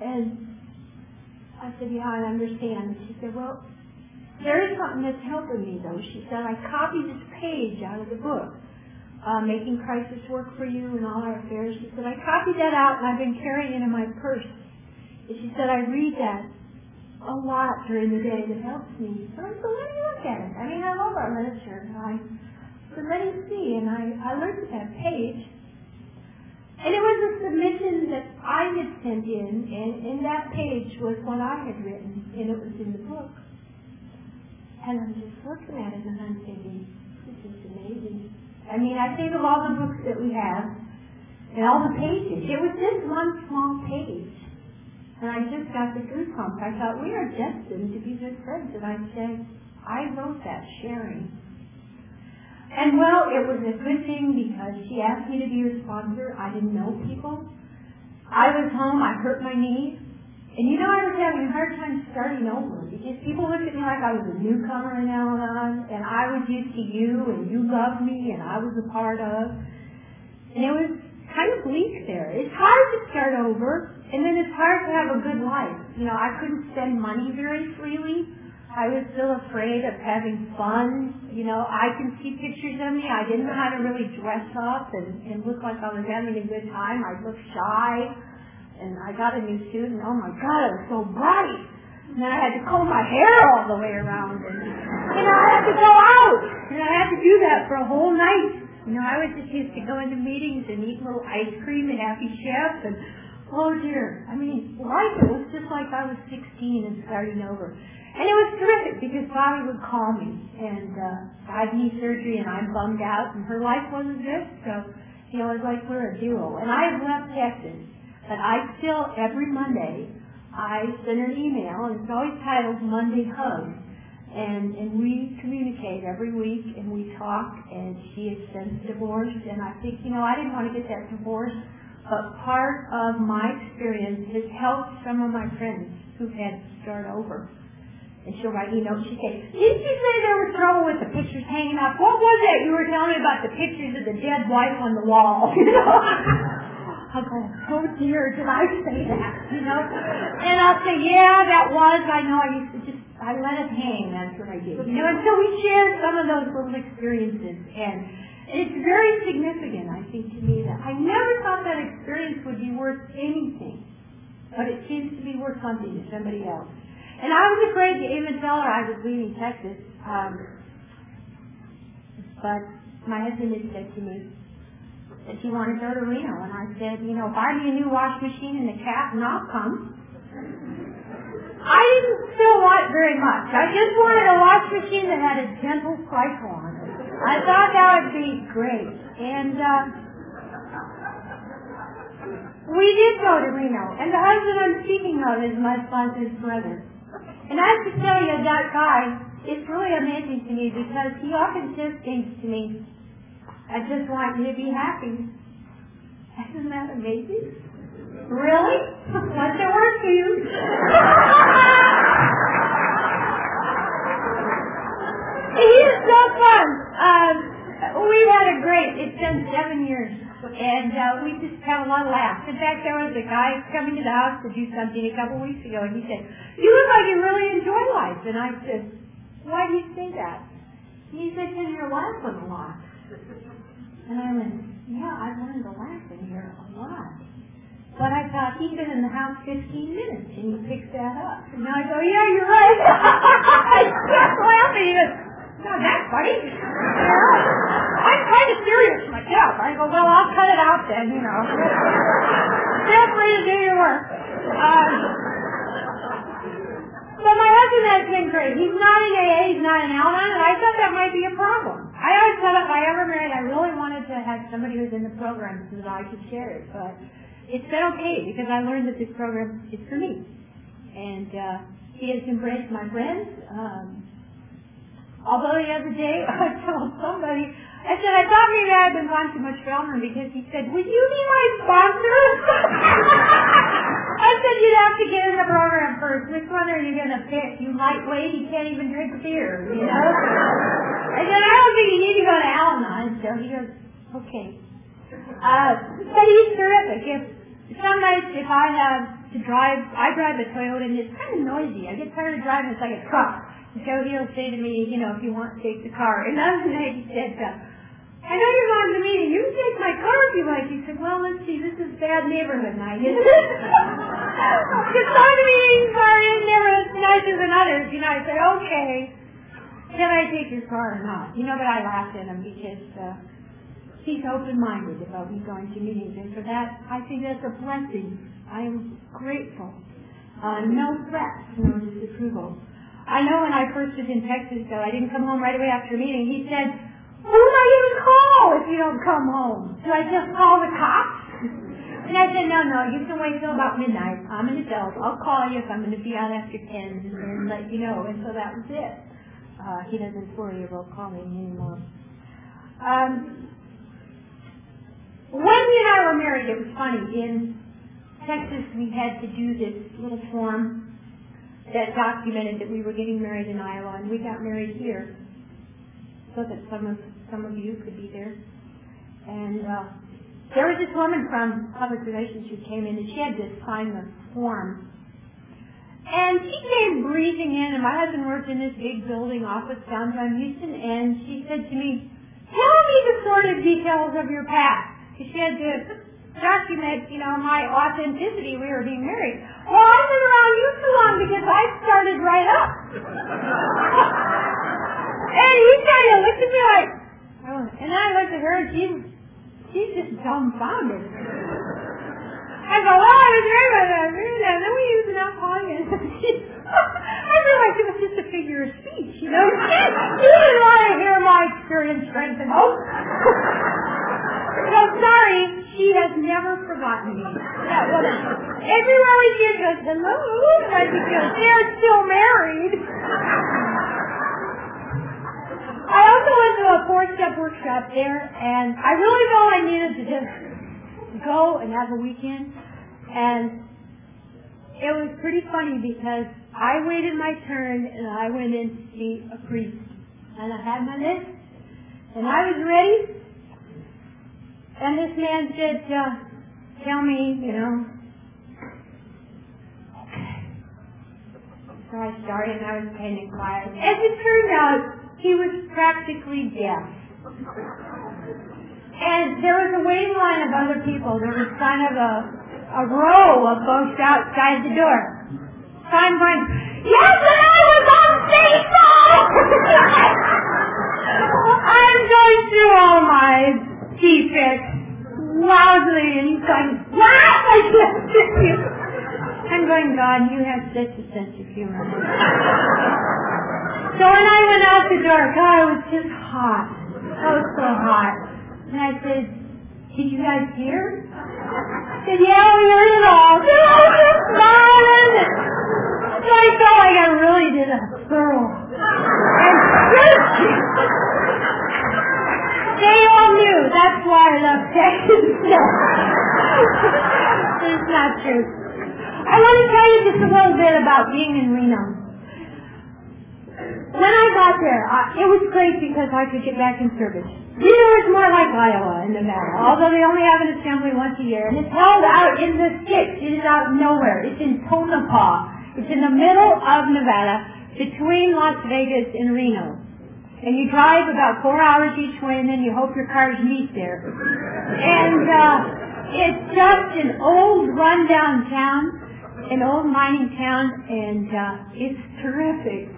And I said, "Yeah, I understand." And she said, "Well, there is something that's helping me, though." She said, "I copied this page out of the book." uh, making crisis work for you and all our affairs. She said, I copied that out and I've been carrying it in my purse. And she said, I read that a lot during the day that helps me. So I said, let me look at it. I mean, I love our literature. And I said, let me see. And I, I looked at that page. And it was a submission that I had sent in, and in that page was what I had written, and it was in the book. And I'm just looking at it and I'm thinking, this is amazing. I mean, I think of all the books that we have and all the pages. It was just one small page. And I just got the goosebumps. I thought, we are destined to be good friends. And I said, I wrote that sharing. And well, it was a good thing because she asked me to be her sponsor. I didn't know people. I was home. I hurt my knee. And you know, I was having a hard time starting over because people looked at me like I was a newcomer in Al-Anon, and I was used to you, and you loved me, and I was a part of. And it was kind of bleak there. It's hard to start over, and then it's hard to have a good life. You know, I couldn't spend money very freely. I was still afraid of having fun. You know, I can see pictures of me. I didn't know how to really dress up and, and look like I was having a good time. I looked shy and I got a new suit, and oh my God, it was so bright. And then I had to comb my hair all the way around, and you know, I had to go out, and I had to do that for a whole night. You know, I was just used to go into meetings and eat little ice cream and Happy Chef, and oh dear, I mean, life it was just like I was 16 and starting over. And it was terrific because Bobby would call me, and uh, I had knee surgery, and I'm bummed out, and her life wasn't good, so you know, it was like we're a duo. And I have left Texas but I still, every Monday, I send her an email, and it's always titled Monday Hug. And, and we communicate every week, and we talk, and she is since divorced, and I think, you know, I didn't want to get that divorce, but part of my experience has helped some of my friends who've had to start over. And she'll write emails. She says, didn't you say there was trouble with the pictures hanging up? What was that you were telling me about the pictures of the dead wife on the wall? [laughs] You know? I'll go, oh dear, did I say that? You know? And I'll say, yeah, that was, I know I used to just, I let it hang, that's what I did. You know, and so we share some of those little experiences and it's very significant, I think, to me that I never thought that experience would be worth anything. But it seems to be worth something to somebody else. And I was afraid to even tell her I was leaving Texas. Um, but my husband had said to me, that she wanted to go to Reno. And I said, you know, buy me a new wash machine and a cat and I'll come. I didn't still want very much. I just wanted a wash machine that had a gentle cycle on it. I thought that would be great. And uh, we did go to Reno. And the husband I'm speaking of is my sponsor's brother. And I have to tell you, that guy it's really amazing to me because he often says things to me, I just want you to be happy. Isn't that amazing? Really? What's it work for you? [laughs] He's so fun. Um, we've had a great, it's been seven years, and uh, we just have a lot of laughs. In fact, there was a guy coming to the house to do something a couple weeks ago, and he said, you look like you really enjoy life. And I said, why do you say that? He said, because you're laughing a lot. And I went, yeah, I've learned to laugh in here a lot. But I thought he'd been in the house 15 minutes, and he picks that up. And I go, yeah, you're right. [laughs] I kept laughing. Not that funny. I'm kind of serious myself. I go, well, I'll cut it out then, you know. Feel free to do your work. Um, but my husband has been great. He's not in AA, he's not in Al-Anon, and I thought that might be a problem. I always thought if I ever married, I really wanted to have somebody who's in the program so that I could share it. But it's been okay because I learned that this program is for me. And uh, he has embraced my friends. Um, Although the other day [laughs] I told somebody, I said, I thought maybe I had been on too much Feldman because he said, would you be my sponsor? [laughs] I said, you'd have to get in the program first. Which one are you going to pick? You lightweight, you can't even drink beer, you know? I said, I don't think you need to go to Al-Anon. So he goes, okay. Uh, but he's terrific. If some nights if I have to drive, I drive a Toyota and it's kind of noisy. I get tired of driving. It's like a truck. So he'll say to me, you know, if you want take the car. And the other night he said, uh, I know you're going to the meeting. You can take my car if you like. He said, well, let's see. This is bad neighborhood night, isn't it? [laughs] Because some meetings are in neighborhoods nicer than others. You know, I said, okay. Can I take your car or not? You know, but I laughed at him because uh, he's open-minded about me going to meetings. And for that, I think that's a blessing. I am grateful. Uh, no threats, no disapproval. I know when I first was in Texas, though, I didn't come home right away after a meeting. He said, who am I going to call if you don't come home? Do I just call the cops? And I said, no, no, you can wait till about midnight. I'm an adult. I'll call you if I'm going to be out after 10 and let you know. And so that was it. Uh, he doesn't worry about calling me anymore. Um, when he and I were married, it was funny. In Texas, we had to do this little form that documented that we were getting married in Iowa, and we got married here so that some of some of you could be there. And uh, there was this woman from public relations who came in, and she had to sign the form. And she came breezing in, and my husband worked in this big building office downtown Houston, and she said to me, tell me the sort of details of your past. Because She had to document, you know, my authenticity. We were being married. Well, I've been around you too long because I started right up. and he kind of looked at me like, oh, and I looked at her and she, she's just dumbfounded. I go, well, I was married by that, and then we used an alcohol and [laughs] I realized it was just a figure of speech, you know. [laughs] She didn't want to hear my experience, strength, and hope. so sorry, she has never forgotten me. That woman. Everywhere we see goes, hello, and I think, they're still married. I also went to a four-step workshop there, and I really felt I needed to just go and have a weekend. And it was pretty funny because I waited my turn and I went in to see a priest. And I had my list, and I was ready. And this man said, uh, tell me, you know. So I started and I was paying quiet. As it turned out, he was practically deaf. And there was a waiting line of other people. There was kind of a, a row of folks outside the door. So I'm going, yes, and I was unfaithful! [laughs] I'm going through all my defects loudly, and he's going, what? I can't you. I'm going, God, you have such a sense of humor. So when I went out the door, God, it was just hot. Oh, so hot. And I said, did you guys hear? I said, yeah, we heard it all. [laughs] And I was just smiling. So I felt like I really did a thorough [laughs] they all knew. That's why I love Texas. [laughs] it's not true. I want to tell you just a little bit about being in Reno. When I got there, I, it was great because I could get back in service. Reno is more like Iowa and Nevada, although they only have an assembly once a year, and it's held out in the sticks. It is out nowhere. It's in Tonopah. It's in the middle of Nevada, between Las Vegas and Reno. And you drive about four hours each way, and then you hope your cars meet there. And uh, it's just an old, rundown town, an old mining town, and uh, it's terrific.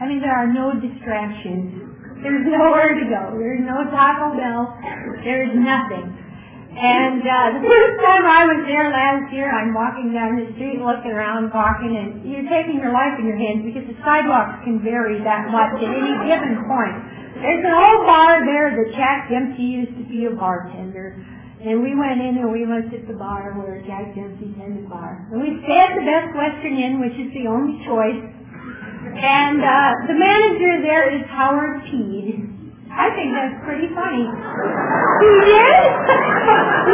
I mean, there are no distractions. There's nowhere to go. There's no Taco Bell. There's nothing. And uh, the first time I was there last year, I'm walking down the street, looking around, walking, and you're taking your life in your hands because the sidewalks can vary that much at any given point. There's an old bar there that Jack Dempsey used to be a bartender. And we went in and we looked at the bar where Jack Dempsey tended bar. And we stayed at the Best Western Inn, which is the only choice. And uh, the manager there is Howard Peed. I think that's pretty funny. You [laughs] did?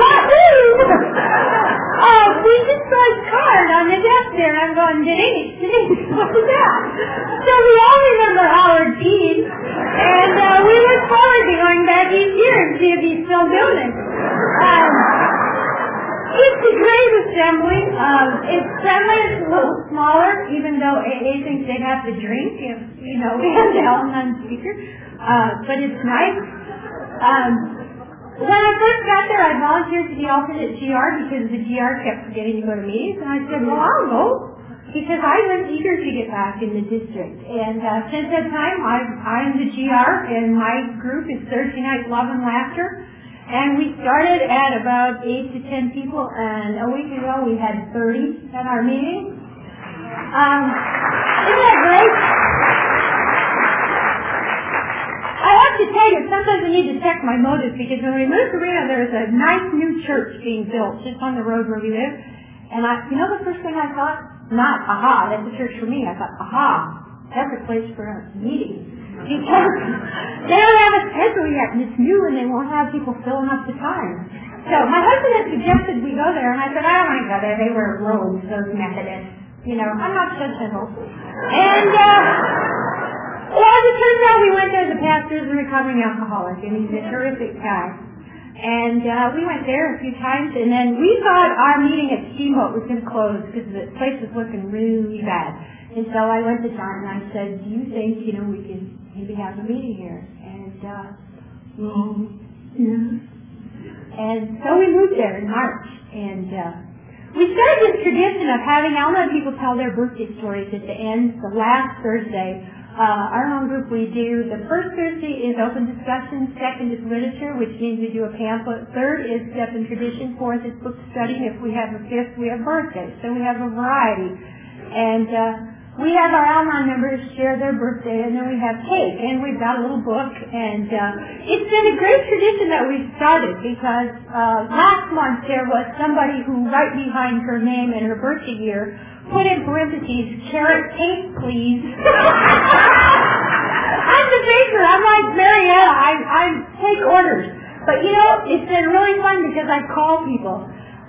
what? [laughs] Oh, we just saw his card on the desk there, I'm going, Denise, Denise, [laughs] what was that? So we all remember Howard Peed, and uh, we look forward to going back each year and see if he's still doing it. Um, it's a great assembly. Um, it's. It's a little smaller, even though AA thinks they'd have to drink if, you know, [laughs] we have the Al-Anon speaker. Uh, but it's nice. Um, when I first got there, I volunteered to be alternate GR because the GR kept forgetting to go to meetings. And I said, well, I'll go because I was eager to get back in the district. And uh, since that time, I've, I'm the GR, and my group is Thursday Night Love and Laughter. And we started at about 8 to 10 people, and a week ago we had 30 at our meeting. Um, isn't that great? I have to tell you, sometimes I need to check my motives because when we moved to Reno, there was a nice new church being built just on the road where we live. And I, you know the first thing I thought? Not, aha, that's a church for me. I thought, aha, that's a place for a meeting. Because they don't have a schedule yet and it's new and they won't have people filling up the time. So my husband had suggested we go there and I said, I don't want to go there. They wear robes, those Methodists. You know, I'm not judgmental. And, uh, well, as it turns out, we went there. The pastor is a recovering alcoholic, and he's a terrific guy. And uh, we went there a few times, and then we thought our meeting at Steamboat was going to close because the place was looking really bad. And so I went to John and I said, "Do you think you know we can maybe have a meeting here?" And uh, well, yeah. And so we moved there in March, and uh, we started this tradition of having Al-Anon people tell their birthday stories at the end, the last Thursday uh, our home group, we do, the first Thursday is open discussion, second is literature, which means we do a pamphlet. Third is step and tradition, fourth is book study. If we have a fifth, we have birthdays. So we have a variety. And uh, we have our Al-Anon members share their birthday, and then we have cake, and we've got a little book. And uh, it's been a great tradition that we've started because uh, last month there was somebody who, right behind her name and her birthday year, put in parentheses, carrot cake, please. [laughs] I'm the baker. I'm like Marietta. I, I take orders. But you know, it's been really fun because I call people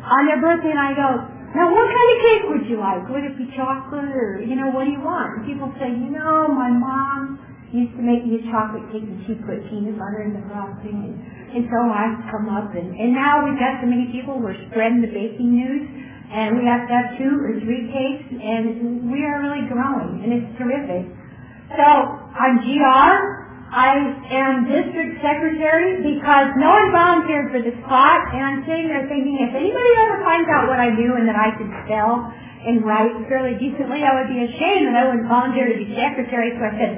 on their birthday and I go, now what kind of cake would you like? Would it be chocolate or, you know, what do you want? And people say, you know, my mom used to make me a chocolate cake and she put peanut butter in the frosting. And, and so I've come up and, and now we've got so many people, we're spreading the baking news and we have to have two or three cakes, and we are really growing, and it's terrific. So I'm GR. I am district secretary because no one volunteered for the spot, and I'm sitting there thinking, if anybody ever finds out what I do and that I can spell and write fairly decently, I would be ashamed that I wouldn't volunteer to be secretary. So I said,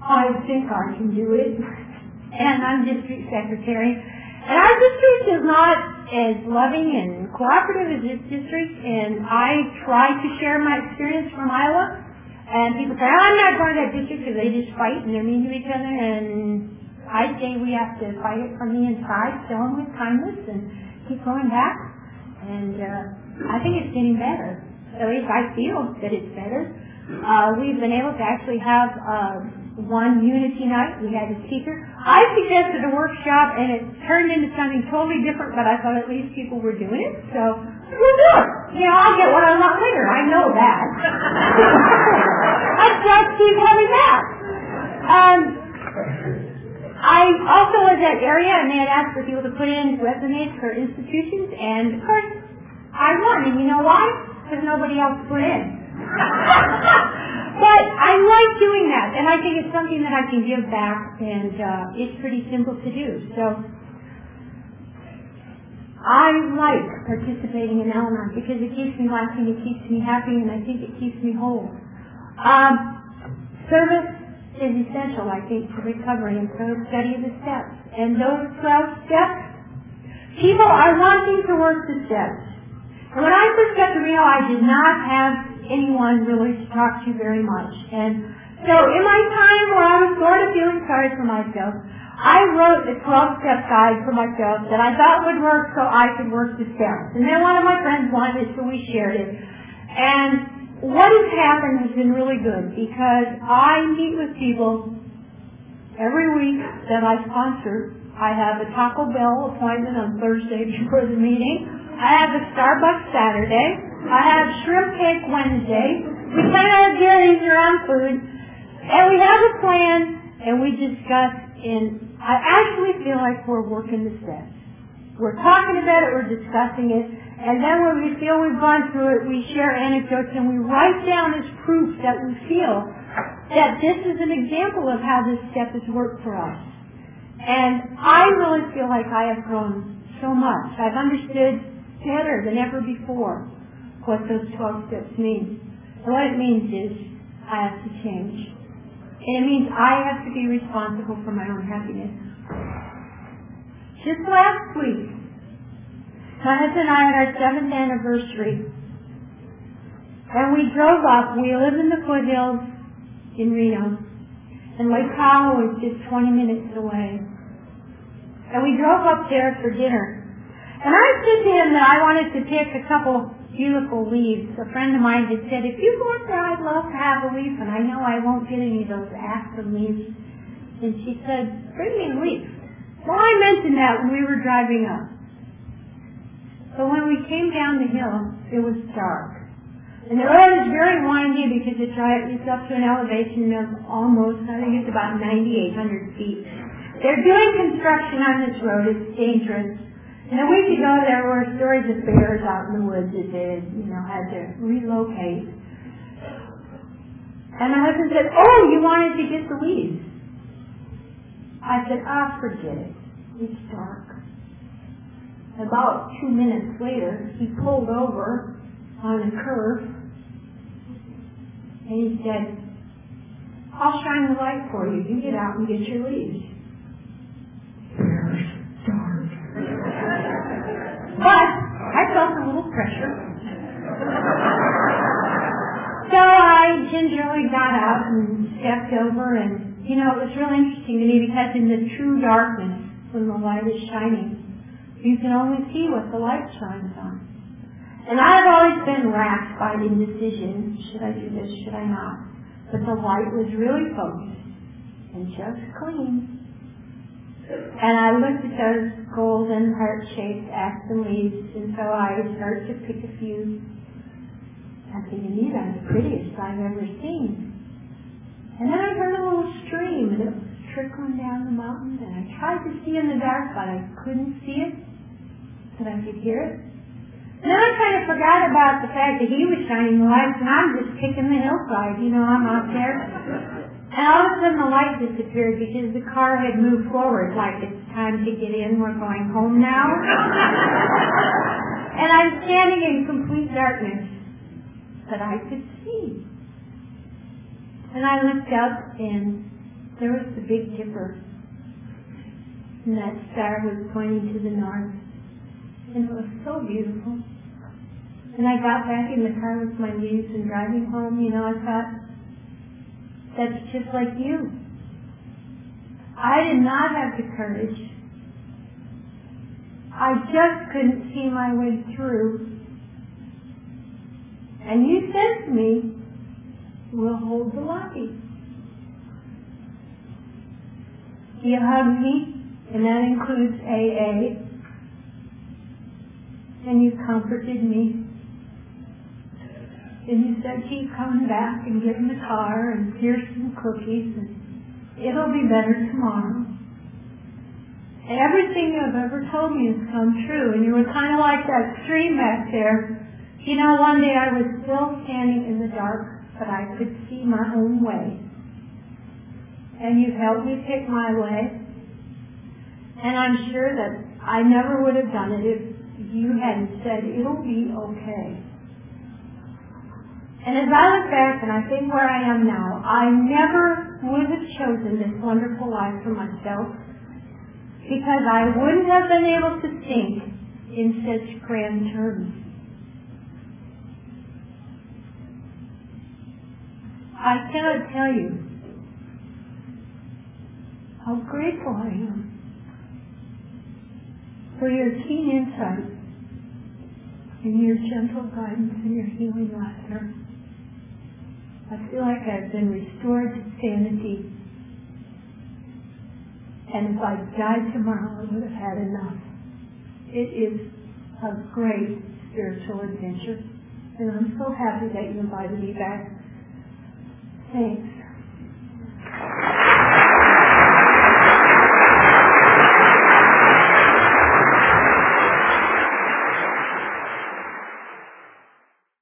I think I can do it, [laughs] and I'm district secretary. And our district is not as loving and cooperative as this district, and I try to share my experience from Iowa. And people say, I'm not going to that district because they just fight and they're mean to each other. And I say we have to fight it from the inside, fill them with kindness, and keep going back. And uh, I think it's getting better. At least I feel that it's better. Uh, we've been able to actually have uh, one unity night. We had a speaker. I suggested a workshop, and it turned into something totally different. But I thought at least people were doing it, so we'll it. You know, I'll get what I want later. I know that. [laughs] I just keep having that. Um, I also was at area, and they had asked for people to put in resumes for institutions, and of course, I won. And you know why? Because nobody else put in. [laughs] but I like doing that, and I think it's something that I can give back, and uh, it's pretty simple to do. So I like participating in Al-Anon because it keeps me laughing, it keeps me happy, and I think it keeps me whole. Um, service is essential, I think, to recovery, and so study the steps. And those 12 steps, people are wanting to work the steps. And when I first got to Reno, I did not have anyone really to talk to very much. And so in my time where I was sort of feeling sorry for myself, I wrote a 12-step guide for myself that I thought would work so I could work the steps. And then one of my friends wanted it, so we shared it. And what has happened has been really good because I meet with people every week that I sponsor. I have a Taco Bell appointment on Thursday [laughs] before the meeting. I have a Starbucks Saturday. I have shrimp cake Wednesday. We kind of get around food. And we have a plan, and we discuss, and I actually feel like we're working the steps. We're talking about it, we're discussing it, and then when we feel we've gone through it, we share anecdotes and we write down as proof that we feel that this is an example of how this step has worked for us. And I really feel like I have grown so much. I've understood better than ever before what those 12 steps mean. And what it means is I have to change. And it means I have to be responsible for my own happiness. Just last week, my husband and I had our seventh anniversary. And we drove up. We live in the foothills in Reno. And Lake Tahoe is just 20 minutes away. And we drove up there for dinner. And I said to him that I wanted to pick a couple beautiful leaves. A friend of mine had said, if you go up there, I'd love to have a leaf, and I know I won't get any of those aspen leaves. And she said, bring me a leaf. Well, I mentioned that when we were driving up. So when we came down the hill, it was dark. And the road is very windy because right, it's up to an elevation of almost, I think it's about 9,800 feet. They're doing construction on this road. It's dangerous. And a week ago, there were stories of bears out in the woods that had, you know, had to relocate. And my husband said, oh, you wanted to get the weeds. I said, ah, forget it. It's dark. About two minutes later, he pulled over on a curve and he said, I'll shine the light for you. You get out and get your leaves. But I felt a little pressure. So I gingerly got out and stepped over and, you know, it was really interesting to me because in the true darkness, when the light is shining, you can only see what the light shines on. And I've always been racked by indecision. Should I do this? Should I not? But the light was really focused and just clean. And I looked at those golden heart-shaped aspen leaves, and so I started to pick a few. I'm thinking, these are the prettiest I've ever seen. And then I heard a little stream, and it was trickling down the mountain, and I tried to see in the dark, but I couldn't see it, but I could hear it. And then I kind of forgot about the fact that he was shining the lights, and I'm just kicking the hillside, you know, I'm out there. And all of a sudden the light disappeared because the car had moved forward, like it's time to get in, we're going home now. [laughs] and I'm standing in complete darkness, but I could see. And I looked up and there was the Big Dipper. And that star was pointing to the north. And it was so beautiful. And I got back in the car with my leaves and driving home, you know, I thought, that's just like you. I did not have the courage. I just couldn't see my way through. And you said to me, we'll hold the lobby. You hugged me, and that includes AA. And you comforted me. And you said, keep coming back and get in the car and here's some cookies and it'll be better tomorrow. Everything you've ever told me has come true. And you were kind of like that stream back there. You know, one day I was still standing in the dark, but I could see my own way. And you've helped me pick my way. And I'm sure that I never would have done it if you hadn't said, it'll be okay. And as I look back and I think where I am now, I never would have chosen this wonderful life for myself because I wouldn't have been able to think in such grand terms. I cannot tell you how grateful I am for your keen insight and your gentle guidance and your healing laughter. I feel like I've been restored to sanity. And if I died tomorrow, I would have had enough. It is a great spiritual adventure. And I'm so happy that you invited me back. Thanks.